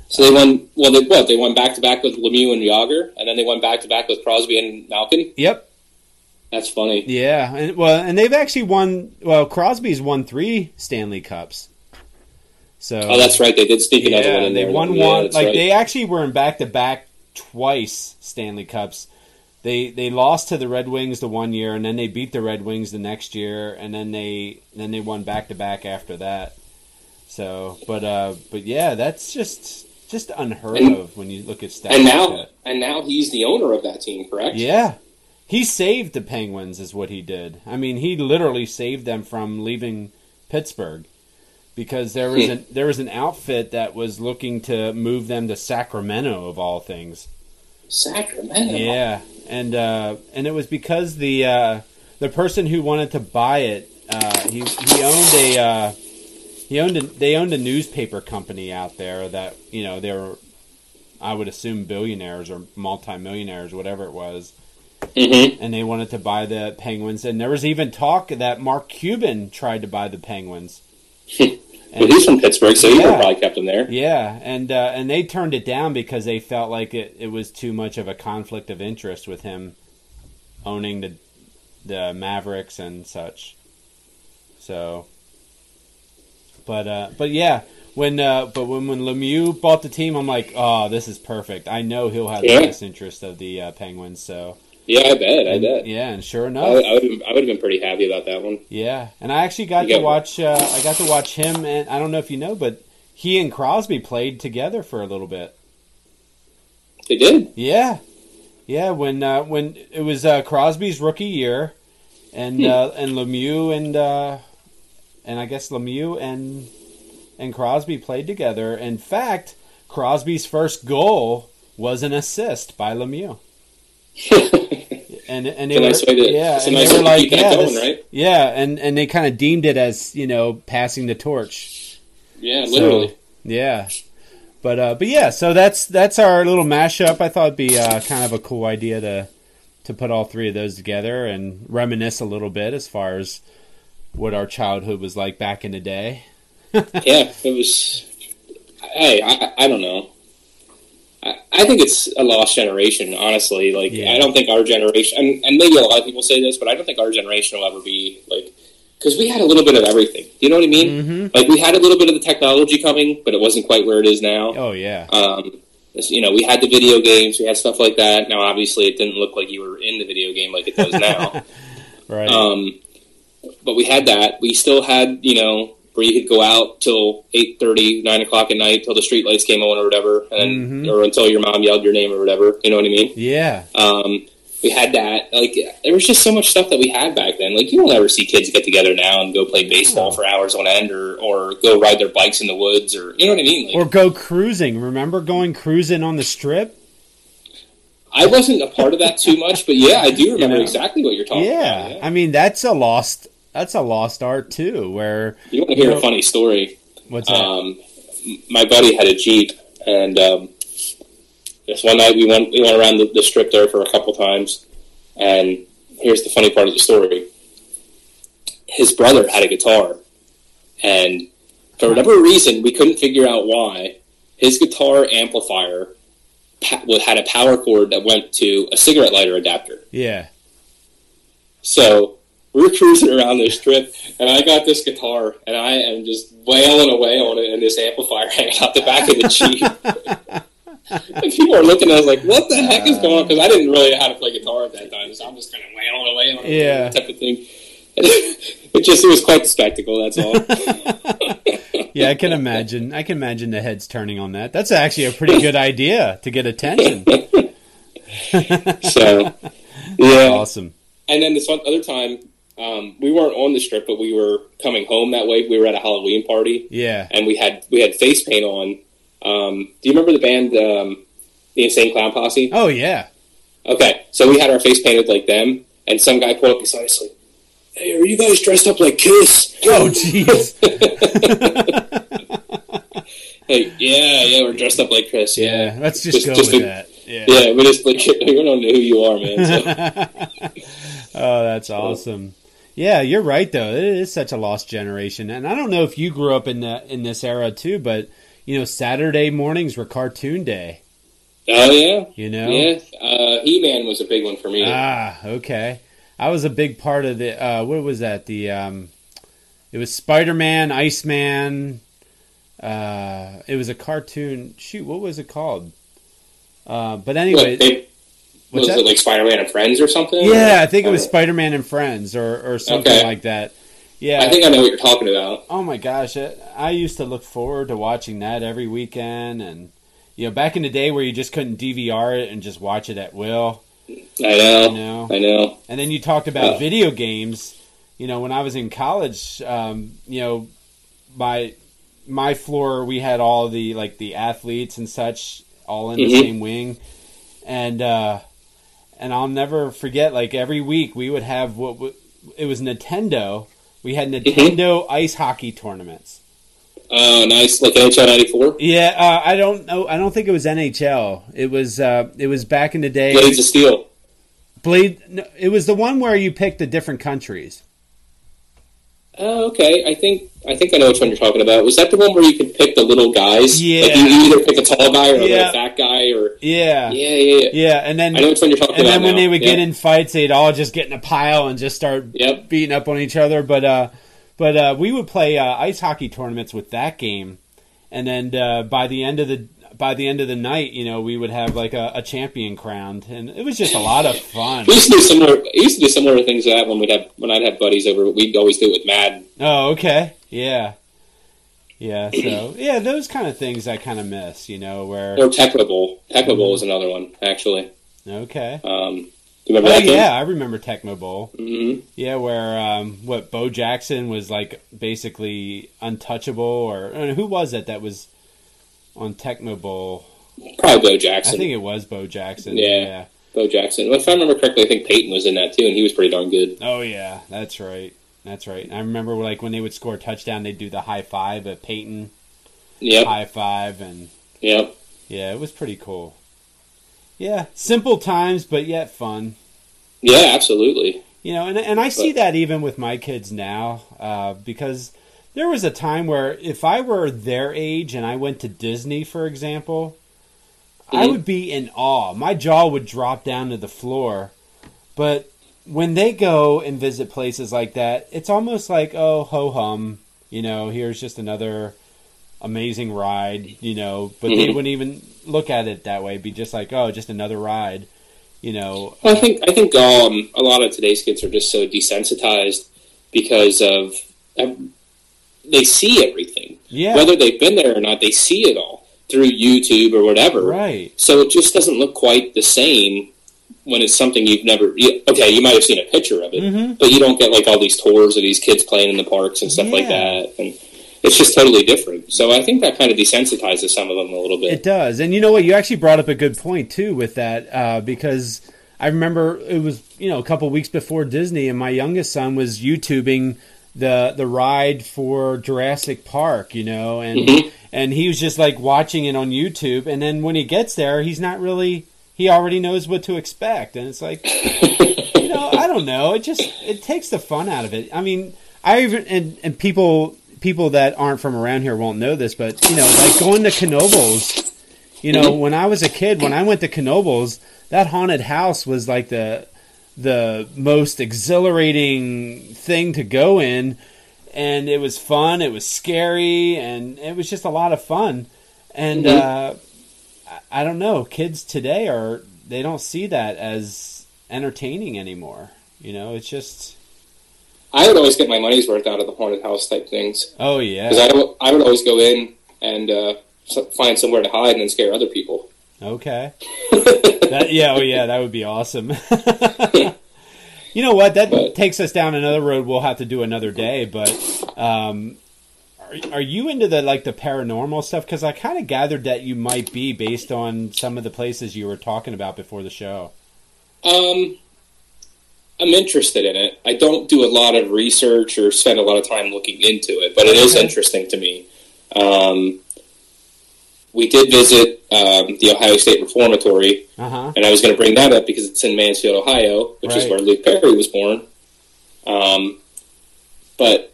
So they won. Well, they what? They won back to back with Lemieux and Jagr, and then they won back to back with Crosby and Malkin. yep, That's funny. Yeah, and well, and they've actually won. Well, Crosby's won three Stanley Cups. So Oh, that's right. They did sneak another yeah, one in they there. won Yeah, one. Like right. they actually were in back to back twice Stanley Cups. they they lost to the Red Wings the one year, and then they beat the Red Wings the next year, and then they then they won back to back after that. So, but uh, but yeah, that's just just unheard And- of when you look at stats. And like now, that. and now he's the owner of that team, correct? yeah, he saved the Penguins, is what he did. I mean, he literally saved them from leaving Pittsburgh because there was an there was an outfit that was looking to move them to Sacramento of all things. Sacramento. Yeah, and uh, and it was because the uh, the person who wanted to buy it, uh, he he owned a uh, he owned a, they owned a newspaper company out there that you know they were I would assume billionaires or multimillionaires, whatever it was, Mm-hmm. and they wanted to buy the Penguins. And there was even talk that Mark Cuban tried to buy the Penguins. (laughs) Well, he's from Pittsburgh, so would Yeah. probably kept him there. Yeah, and uh, and they turned it down because they felt like it, it was too much of a conflict of interest with him owning the the Mavericks and such. So, but uh, but yeah, when uh, but when when Lemieux bought the team, I'm like, oh, this is perfect. I know he'll have Yeah. the best interest of the uh, Penguins. So Yeah, I bet. I and- bet. yeah, and sure enough, I would I would have been pretty happy about that one. yeah, and I actually got You to got- watch. Uh, I got to watch him, and I don't know if you know, but he and Crosby played together for a little bit. They did. Yeah, yeah. When uh, when it was uh, Crosby's rookie year, and Hmm. uh, and Lemieux and uh, and I guess Lemieux and and Crosby played together. In fact, Crosby's first goal was an assist by Lemieux. (laughs) And and they were nice to- yeah, and nice they were like yeah, going, this- right? yeah, and and they kind of deemed it as you know passing the torch. yeah, So, literally. yeah. But uh, but yeah, so that's that's our little mashup. I thought it'd be uh, kind of a cool idea to to put all three of those together and reminisce a little bit as far as what our childhood was like back in the day. (laughs) yeah, it was. Hey, I, I don't know. I, I think it's a lost generation, honestly. Like, Yeah. I don't think our generation, and, and maybe a lot of people say this, but I don't think our generation will ever be like, because we had a little bit of everything. Do you know what I mean? Mm-hmm. Like, we had a little bit of the technology coming, but it wasn't quite where it is now. Oh yeah, Um, you know, we had the video games, we had stuff like that. Now, obviously, it didn't look like you were in the video game like it does now. (laughs) right. Um, but we had that. We still had, you know, where you could go out till 8.30, 9 o'clock at night till the street lights came on or whatever, and Mhm. or until your mom yelled your name or whatever. You know what I mean? yeah, Um, we had that. Like, there was just so much stuff that we had back then. Like, you don't ever see kids get together now and go play baseball for hours on end or, or go ride their bikes in the woods or, you know what I mean? Like, or go cruising. Remember going cruising on the strip? I wasn't a part of that too much, but yeah, I do remember know? exactly what you're talking Yeah. about. I mean that's a lost that's a lost art too. Where You want to hear You know- a funny story? what's that? um, my buddy had a jeep, and um, this one night we went we went around the, the strip there for a couple times. And here's the funny part of the story: his brother had a guitar, and for whatever reason, we couldn't figure out why his guitar amplifier had a power cord that went to a cigarette lighter adapter. yeah. So we were cruising around this strip, and I got this guitar, and I am just wailing away on it, and this amplifier (laughs) hanging out the back of the Jeep. (laughs) and people are looking at us like, "What the heck is going on?" Because I didn't really know how to play guitar at that time, so I'm just kind of wailing away on it, Yeah. type of thing. (laughs) it just it was quite the spectacle. That's all. Yeah, I can imagine. I can imagine the heads turning on that. That's actually a pretty good idea to get attention. so yeah, Awesome. And then this one other time, um, we weren't on the strip, but we were coming home that way. We were at a Halloween party. Yeah. and we had we had face paint on. Um, do you remember the band, um, the Insane Clown Posse? Oh yeah. Okay, so we had our face painted like them, and some guy pulled up beside us like, "Hey, are you guys dressed up like Kiss?" Oh jeez. (laughs) Hey, yeah, yeah, we're dressed up like Kiss. Yeah. Yeah, Let's just, Just- go just with a- that. Yeah. yeah, we just like (laughs) we don't know who you are, man. So. (laughs) Oh, that's awesome. Yeah, you're right though. It is such a lost generation, and I don't know if you grew up in the in this era too, but you know, Saturday mornings were cartoon day. oh yeah, You know. yeah. Uh, He-Man was a big one for me. Ah, okay. I was a big part of the. Uh, what was that? The um, it was Spider Man, Iceman. Uh, it was a cartoon. Shoot, what was it called? Uh, but anyway, What, ba- What's was that? it like Spider Man and Friends or something? Yeah, I think it was Uh, Spider Man and Friends or or something Okay. like that. Yeah, I think I know what you're talking about. Oh my gosh, I, I used to look forward to watching that every weekend, and you know, back in the day where you just couldn't DVR it and just watch it at will. I know. You know? I know. And then you talked about Oh. video games. You know, when I was in college, um, you know, my my floor we had all the like the athletes and such all in the Mhm. same wing, and uh, and I'll never forget. Like every week we would have what w- it was Nintendo. We had Mm-hmm. Nintendo ice hockey tournaments. Oh, nice. Like NHL '94. Yeah, uh, I don't know. I don't think it was NHL. It was uh, it was back in the day. Blades of Steel. Blade. No, it was the one where you picked the different countries. Oh, okay. I think I think I know which one you're talking about. Was that the one where you could pick the little guys? Yeah. Like you either pick a tall guy or a Yeah. little fat guy, or Yeah, yeah, yeah, yeah. yeah. And then I know which one you're talking and about. then when now. they would yeah. get in fights, they'd all just get in a pile and just start Yep. beating up on each other. But uh, but uh, we would play uh, ice hockey tournaments with that game, and then uh, by the end of the by the end of the night, you know, we would have like a, a champion crowned, and it was just a lot of fun. We used to do similar. Used to do similar things to that when we'd have when I'd have buddies over. But we'd always do it with Madden. Oh, okay. Yeah. Yeah, so (clears throat) yeah, those kind of things I kind of miss, you know, where Or Tecmo Bowl. Tecmo Bowl was another one actually. okay. Um, do you remember Oh that game? yeah, I remember Tecmo Bowl. hmm Yeah, where um, what Bo Jackson was like basically untouchable, or who was it that was on Tecmo Bowl? Probably Bo Jackson. I think it was Bo Jackson. Yeah. yeah. Bo Jackson. Well, if I remember correctly, I think Peyton was in that too, and he was pretty darn good. Oh yeah, that's right. That's right. I remember like when they would score a touchdown, they'd do the high five at Peyton Yep. high five, and Yep. yeah, it was pretty cool. Yeah, simple times, but yet fun. Yeah, absolutely. You know, and and I see But- that even with my kids now, uh, because there was a time where if I were their age and I went to Disney, for example, I Mhm. would be in awe. My jaw would drop down to the floor. But when they go and visit places like that, it's almost like oh ho hum. You know, here's just another amazing ride. You know, but they Mhm. wouldn't even look at it that way. Be just like oh, just another ride. You know, Well, I think I think um, a lot of today's kids are just so desensitized because of they see everything, yeah, whether they've been there or not. They see it all through YouTube or whatever. right. So it just doesn't look quite the same when it's something you've never. You, okay, you might have seen a picture of it, Mhm. but you don't get like all these tours of these kids playing in the parks and stuff like that, and it's just totally different. So I think that kind of desensitizes some of them a little bit. It does, and you know what? You actually brought up a good point too with that uh, because I remember it was you know a couple weeks before Disney, and my youngest son was YouTubing the the ride for Jurassic Park, you know, and Mhm. and he was just like watching it on YouTube, and then when he gets there, he's not really he already knows what to expect, and it's like (laughs) you know I don't know, it just it takes the fun out of it. I mean, I even and and people people that aren't from around here won't know this, but you know, like going to Knoebels. You know, when I was a kid, when I went to Knoebels, that haunted house was like the the most exhilarating thing to go in, and it was fun. It was scary, and it was just a lot of fun. And Mhm. uh, I, don't know, kids today are they don't see that as entertaining anymore. You know, it's just I would always get my money's worth out of the haunted house type things oh yeah because I, I would always go in and uh, find somewhere to hide and then scare other people. Okay. That, yeah, oh yeah, that would be awesome. (laughs) you know what? That But- takes us down another road. We'll have to do another day. But um, are, are you into the like the paranormal stuff? Because I kind of gathered that you might be based on some of the places you were talking about before the show. Um, I'm interested in it. I don't do a lot of research or spend a lot of time looking into it, but it is interesting to me. Um, we did visit um, the Ohio State Reformatory, Uh huh. and I was going to bring that up because it's in Mansfield, Ohio, which is where Luke Perry was born. Um, but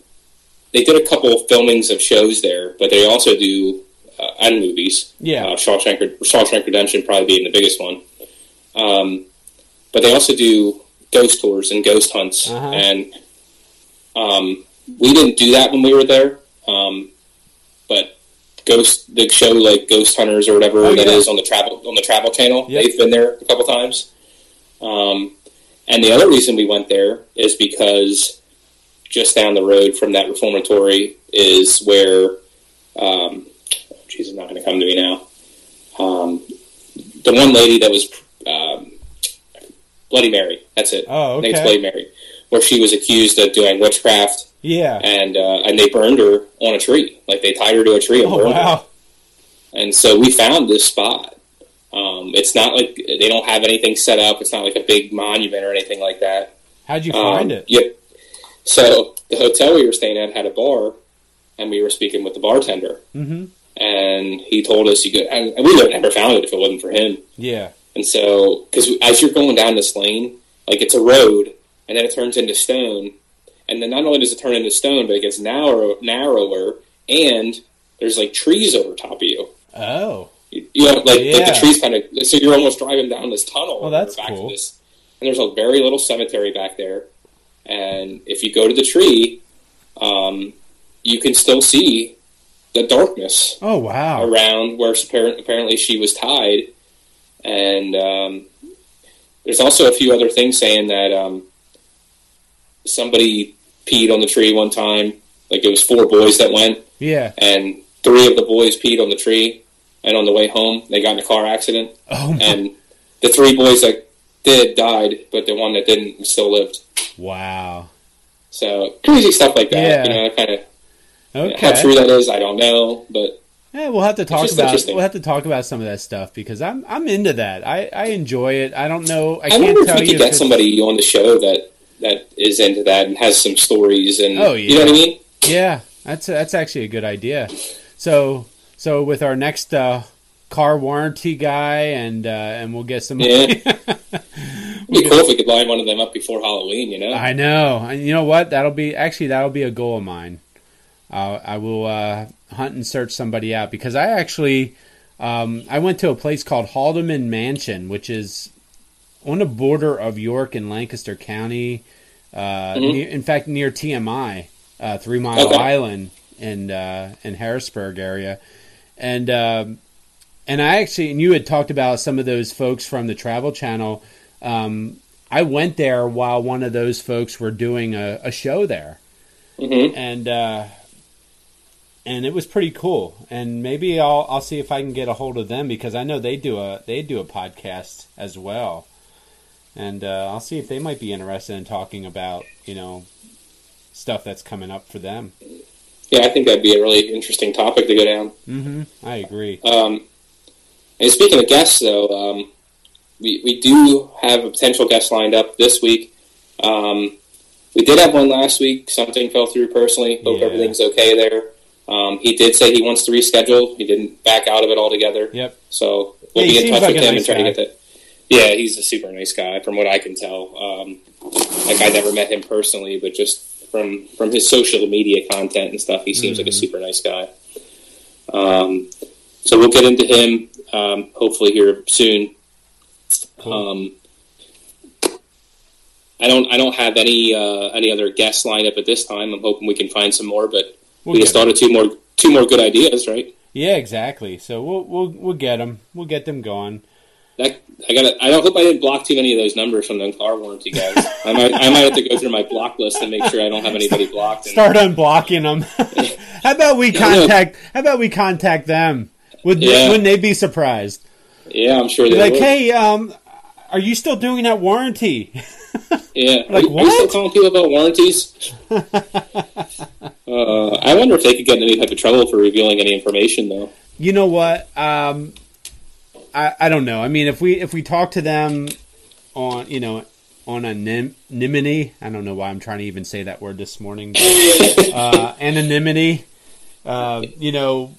they did a couple of filmings of shows there, but they also do uh, and movies. Yeah. Uh, Shawshank, Shawshank Redemption probably being the biggest one. Um, but they also do ghost tours and ghost hunts, Uh-huh. and um, we didn't do that when we were there. Um, ghost the show like Ghost Hunters or whatever Oh, that yeah. is on the travel on the Travel Channel. Yep. They've been there a couple times. Um, and the other reason we went there is because just down the road from that reformatory is where, um, geez, it's not going to come to me now. Um, the one lady that was um, Bloody Mary. That's it. Oh, I think it's okay. Bloody Mary, where she was accused of doing witchcraft, Yeah. and uh, and they burned her on a tree. Like they tied her to a tree and Oh burned her. wow. And so we found this spot. Um, it's not like they don't have anything set up. It's not like a big monument or anything like that. How'd you find Um, it? Yep. So the hotel we were staying at had a bar, and we were speaking with the bartender, Mm-hmm. and he told us you could. And and we would have never found it if it wasn't for him. Yeah. And so, because as you're going down this lane, like it's a road, and then it turns into stone, and then not only does it turn into stone, but it gets narrow, narrower, and there's like trees over top of you. Oh. You you know, like, like the trees kind of. So you're almost driving down this tunnel. Well, that's back to cool. this, and there's a very little cemetery back there, and if you go to the tree, um, you can still see the darkness Oh wow. around where apparently she was tied. And um, there's also a few other things saying that um, somebody peed on the tree one time. Like it was four boys that went, Yeah. and three of the boys peed on the tree. And on the way home, they got in a car accident. Oh my. And the three boys that did died, but the one that didn't still lived. Wow. So crazy stuff like that. Yeah. You know, kind of Okay. how true that is, I don't know, but Yeah, we'll have to talk about we'll have to talk about some of that stuff because I'm I'm into that. I, I enjoy it. I don't know. I, I, can't wonder if tell we you could get somebody on the show that that is into that and has some stories and Oh, you know what I mean? Yeah, that's that's actually a good idea. So so with our next uh, car warranty guy and uh, and we'll get some. Yeah. (laughs) It'd be cool if we could line one of them up before Halloween, you know? I know. And you know what? That'll be actually that'll be a goal of mine. Uh, I will uh, hunt and search somebody out because I actually um, I went to a place called Haldeman Mansion, which is on the border of York and Lancaster County. Uh, Mhm. near, in fact, near TMI, uh, Three Mile Okay. Island in uh, in Harrisburg area, and um, and I actually and you had talked about some of those folks from the Travel Channel. Um, I went there while one of those folks were doing a, a show there, hmm and uh, and it was pretty cool. And maybe I'll I'll see if I can get a hold of them because I know they do a they do a podcast as well, and uh, I'll see if they might be interested in talking about you know stuff that's coming up for them. Yeah, I think that'd be a really interesting topic to go down. hmm I agree. Um, and speaking of guests, though, um, we, we do have a potential guest lined up this week. Um, we did have one last week. Something fell through personally. Hope Yeah. everything's okay there. Um, he did say he wants to reschedule. He didn't back out of it altogether. Yep. So we'll Yeah, be in touch like with him nice and try guy. to get that. Yeah, he's a super nice guy, from what I can tell. Um, like I never met him personally, but just from from his social media content and stuff, he seems like a Mhm. super nice guy. Um, so we'll get into him um, hopefully here soon. Cool. Um, I don't I don't have any uh, any other guests lined up at this time. I'm hoping we can find some more, but We'll we just thought of two more two more good ideas, right? Yeah, exactly. So we'll we'll we'll get them. We'll get them going. That I got. I don't hope I didn't block too many of those numbers from the car warranty guys. I might. I might have to go through my block list and make sure I don't have anybody blocked. And, Start unblocking them. (laughs) how about we Yeah, I know. contact? How about we contact them? Would Yeah. wouldn't they be surprised? yeah, I'm sure Be they like, would. hey, um, are you still doing that warranty? (laughs) Yeah, like, are, you- are you still what? calling people about warranties? (laughs) uh, I wonder if they could get in any type of trouble for revealing any information, though. You know what? Um, I I don't know. I mean, if we if we talk to them on you know on anonymity, I don't know why I'm trying to even say that word this morning. But, (laughs) uh, anonymity. Uh, you know,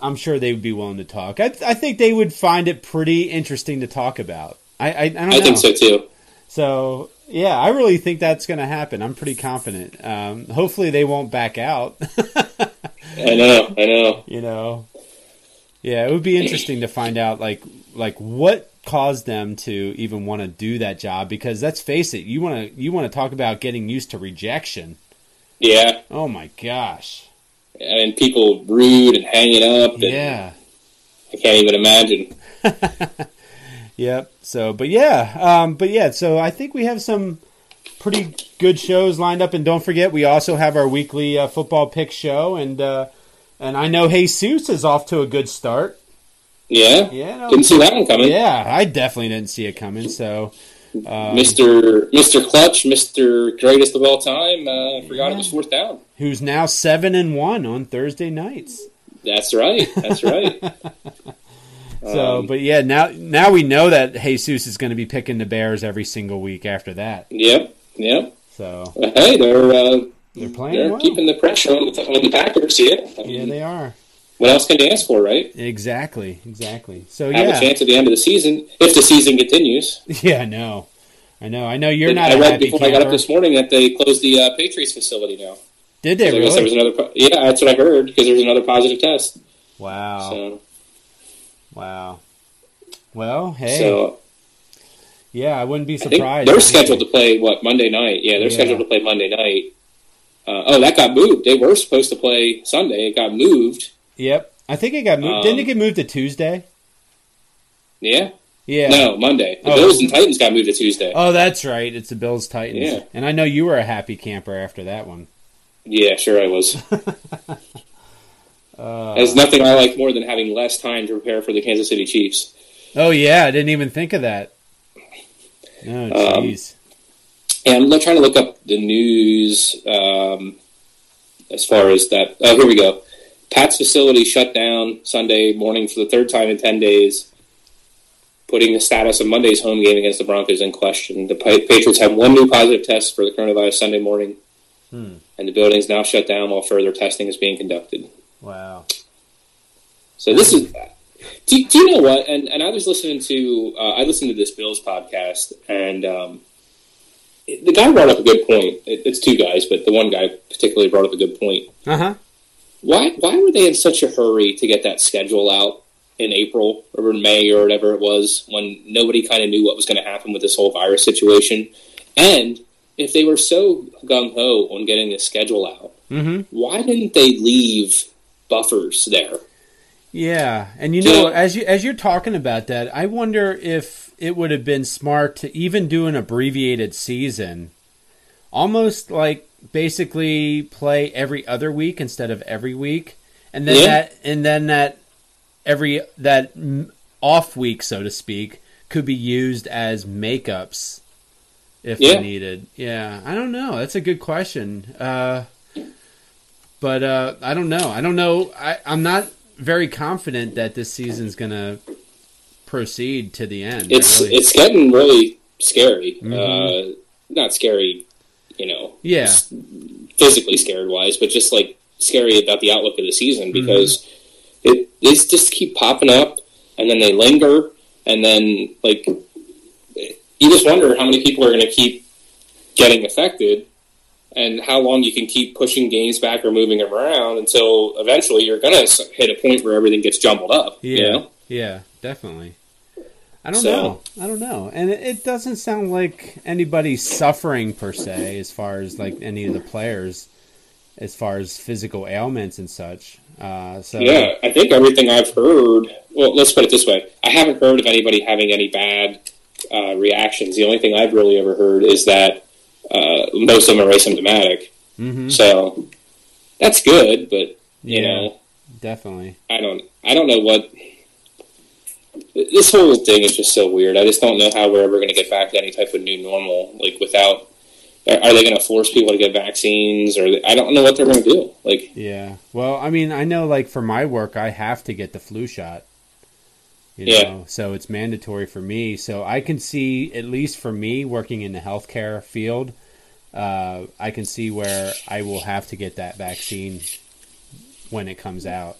I'm sure they would be willing to talk. I I think they would find it pretty interesting to talk about. I I, I don't know. I think so too. So yeah, I really think that's going to happen. I'm pretty confident. Um, hopefully, they won't back out. (laughs) I know. I know. you know, yeah, it would be interesting to find out like like what caused them to even want to do that job. Because let's face it, you want to you want to talk about getting used to rejection. Yeah, Oh my gosh, and people rude and hanging up. And yeah. I can't even imagine. (laughs) Yep. So, but yeah, um, but yeah. So I think we have some pretty good shows lined up, and don't forget we also have our weekly uh, football pick show, and uh, and I know Jesus is off to a good start. Yeah, Yeah, no, didn't see that one coming. yeah, I definitely didn't see it coming. So, um, Mister Mister Clutch, Mister Greatest of all time. Uh, forgot it was fourth down. who's now seven and one on Thursday nights. That's right. That's right. (laughs) (laughs) So, Um, but yeah, now now we know that Jesus is going to be picking the Bears every single week after that. yep. Yep. So hey, they're uh, they're playing they're well. keeping the pressure on the, on the Packers. Yeah. I Yeah, they are. what else can you ask for, right? Exactly, exactly. So you Have a chance at the end of the season if the season continues. (laughs) yeah, I know, I know, I know. You're not I read before I got up this morning that they closed the uh, Patriots facility now. Did they So I guess there was another. po- Yeah, that's what I heard because there was another positive test. Wow, So, wow. Well, hey, so yeah, I wouldn't be surprised. they're scheduled to play what Monday night. Yeah, they're Yeah. scheduled to play Monday night. Uh, oh, that got moved. They were supposed to play Sunday. It got moved. Yep, I think it got moved. Um, Didn't it get moved to Tuesday? Yeah. Yeah. No, Monday. The Oh. Bills and Titans got moved to Tuesday. Oh, that's right. It's the Bills Titans. Yeah. And I know you were a happy camper after that one. yeah, sure I was. (laughs) Uh, There's nothing I like more than having less time to prepare for the Kansas City Chiefs. oh yeah, I didn't even think of that. Oh Um, jeez. And I'm trying to look up the news um, as far as that. Oh, here we go. Pat's facility shut down Sunday morning for the third time in 10 days, putting the status of Monday's home game against the Broncos in question. The Patriots had one new positive test for the coronavirus Sunday morning, Hmm. and the building's now shut down while further testing is being conducted. wow. So this is. Do, do you know what? And and I was listening to uh, I listened to this Bills podcast, and um, the guy brought up a good point. It's two guys, but the one guy particularly brought up a good point. Uh huh. Why why were they in such a hurry to get that schedule out in April or in May or whatever it was when nobody kind of knew what was going to happen with this whole virus situation? And if they were so gung ho on getting the schedule out, Mm-hmm. why didn't they leave buffers there? Yeah, and you know, Yeah. as you as you're talking about that, I wonder if it would have been smart to even do an abbreviated season, almost like basically play every other week instead of every week, and then Yeah. that and then that every that off week, so to speak, could be used as makeups if Yeah. needed. Yeah, I don't know. That's a good question. Uh, but uh, I don't know. I don't know. I, I'm not very confident that this season's going to proceed to the end. It's really- it's getting really scary. Mhm. Uh, not scary, you know, yeah, physically scared wise, but just like scary about the outlook of the season Mm-hmm. because it these just keep popping up and then they linger and then like you just wonder how many people are going to keep getting affected and how long you can keep pushing games back or moving them around until eventually you're going to hit a point where everything gets jumbled up. yeah, You know? yeah, definitely. I don't So- know. I don't know, and it, it doesn't sound like anybody's suffering per se, as far as like any of the players, as far as physical ailments and such. Uh, so Yeah, I think everything I've heard. Well, let's put it this way: I haven't heard of anybody having any bad uh, reactions. The only thing I've really ever heard is that uh, most of them are asymptomatic. hmm So that's good, but you yeah, know, definitely. I don't, I don't know what. This whole thing is just so weird. I just don't know how we're ever going to get back to any type of new normal, like without. Are they going to force people to get vaccines, or I don't know what they're going to do. Like, Yeah. Well, I mean, I know like for my work, I have to get the flu shot. You Yeah. know, so it's mandatory for me. So I can see, at least for me, working in the healthcare field, uh, I can see where I will have to get that vaccine when it comes out.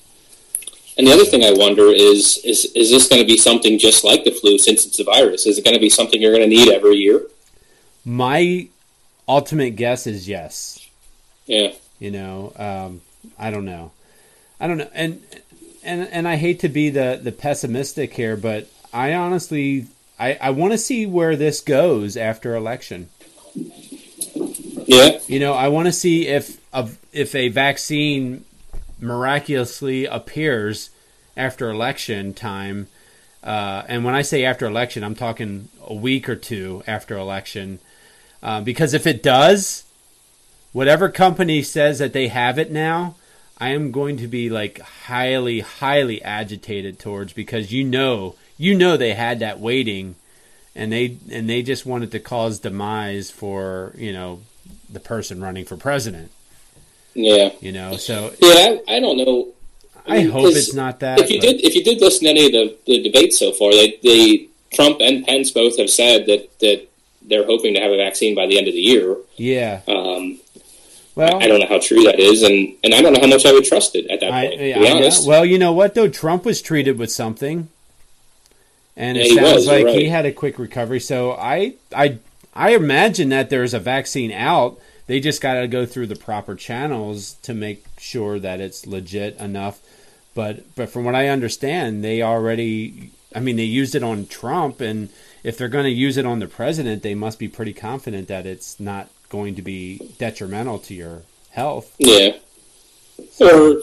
And the other thing I wonder is is is this going to be something just like the flu since it's a virus? Is it going to be something you're going to need every year? My ultimate guess is yes. Yeah, You know, um, I don't know. I don't know, and and and I hate to be the the pessimistic here, but I honestly I I want to see where this goes after election. yeah, You know, I want to see if a, if a vaccine miraculously appears after election time. Uh, and when I say after election, I'm talking a week or two after election. Uh, because if it does, whatever company says that they have it now, I am going to be like highly, highly agitated towards because you know, you know they had that waiting, and they and they just wanted to cause demise for you know the person running for president. Yeah. You know, so Yeah, I, I don't know. I mean, hope 'cause it's not that. If you but- did, if you did listen to any of the, the debates so far, they, they Trump and Pence both have said that that they're hoping to have a vaccine by the end of the year. yeah. Um, Well, I don't know how true that is, and, and I don't know how much I would trust it at that I, point. I be honest, Well, you know what though? Trump was treated with something, and it Yeah, he sounds was, like he had a quick recovery. So I, I, I imagine that there's a vaccine out. They just got to go through the proper channels to make sure that it's legit enough. But but from what I understand, they already. I mean, they used it on Trump, and if they're going to use it on the president, they must be pretty confident that it's not going to be detrimental to your health. yeah, or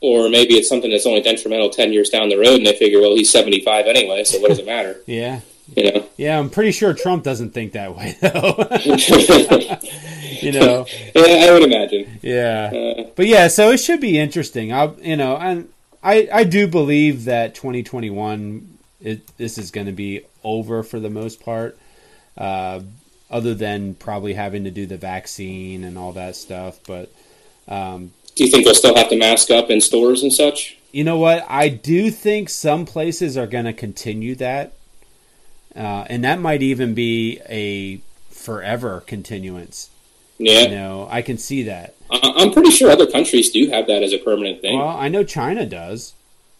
or maybe it's something that's only detrimental ten years down the road, and they figure, well, he's seventy five anyway, so what does it matter? Yeah, You know. Yeah, I'm pretty sure Trump doesn't think that way, (laughs) though. (laughs) you know, yeah, I would imagine. yeah. Uh, But yeah, so it should be interesting. I, you know, and I, I do believe that 2021, it, this is going to be over for the most part. Uh, other than probably having to do the vaccine and all that stuff, but um, do you think they'll still have to mask up in stores and such? you know what? I do think some places are going to continue that, uh, and that might even be a forever continuance. Yeah, You know, I can see that. I'm pretty sure other countries do have that as a permanent thing. Well, I know China does.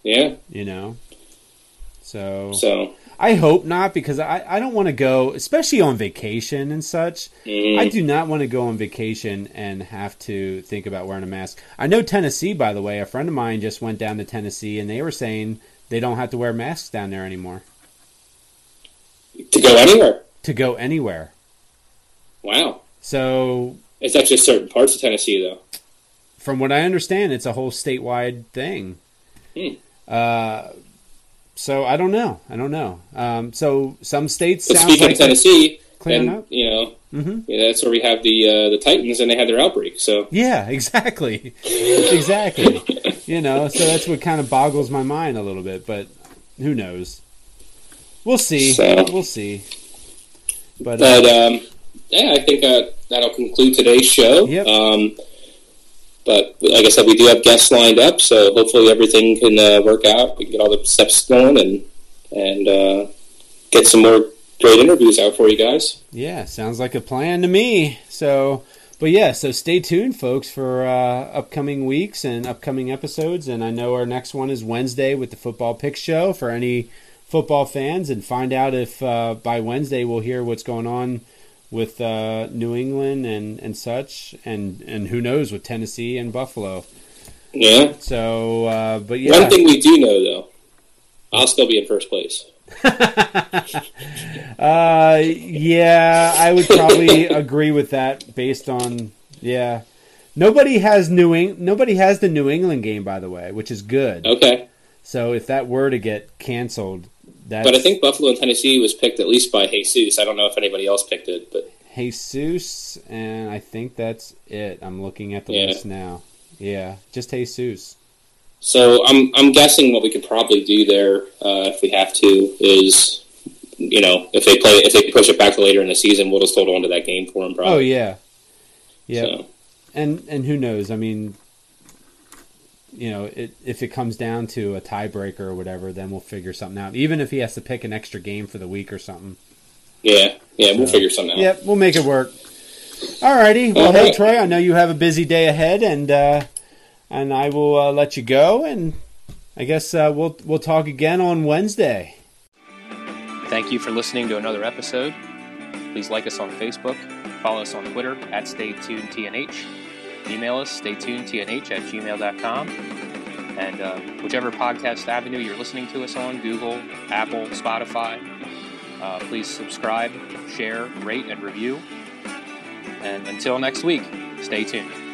yeah, You know, so so I hope not because I I don't want to go, especially on vacation and such. mm, I do not want to go on vacation and have to think about wearing a mask. I know Tennessee, by the way. A friend of mine just went down to Tennessee, and they were saying they don't have to wear masks down there anymore to go anywhere. to go anywhere. Wow, So, it's actually certain parts of Tennessee though? from what I understand, it's a whole statewide thing. Hmm. Uh, so I don't know. I don't know. Um, so some states But sounds speaking like of Tennessee, clearing and up. you know, hmm yeah, that's where we have the uh, the Titans, and they had their outbreak. So Yeah, (laughs) exactly, exactly. you know, so that's what kind of boggles my mind a little bit. But who knows? We'll see. So- We'll see. But, But uh, um, yeah, I think uh, that'll conclude today's show. Yep. Um, but like I said, we do have guests lined up, so hopefully everything can uh, work out. We can get all the steps going and and uh, get some more great interviews out for you guys. yeah, sounds like a plan to me. So, but yeah, so stay tuned, folks, for uh, upcoming weeks and upcoming episodes. And I know our next one is Wednesday with the Football Pick Show for any football fans, and find out if uh, by Wednesday we'll hear what's going on with uh, New England and, and such, and and who knows with Tennessee and Buffalo. Yeah. So, uh, but yeah, One thing we do know though, I'll still be in first place. (laughs) uh, yeah, I would probably (laughs) agree with that based on yeah. Nobody has New Eng- nobody has the New England game by the way, which is good. Okay. So if that were to get canceled, that's But I think Buffalo and Tennessee was picked at least by Jesus. I don't know if anybody else picked it, but Jesus, and I think that's it. I'm looking at the Yeah. list now. Yeah, just Jesus. so I'm I'm guessing what we could probably do there uh, if we have to is, you know, if they play if they push it back to later in the season, we'll just hold on to that game for them. Probably. Oh yeah, yeah. So, and and who knows? I mean, you know, it, if it comes down to a tiebreaker or whatever, then we'll figure something out. Even if he has to pick an extra game for the week or something. yeah, yeah, we'll figure something out. Yep, we'll make it work. Alrighty. Well, All hey right. Troy, I know you have a busy day ahead, and uh, and I will uh, let you go. And I guess uh, we'll we'll talk again on Wednesday. Thank you for listening to another episode. Please like us on Facebook, follow us on Twitter at StayTunedTNH, email us stay tuned, tnh at gmail.com, and uh, whichever podcast avenue you're listening to us on Google, Apple, Spotify. Uh, please subscribe, share, rate, and review. And until next week, stay tuned.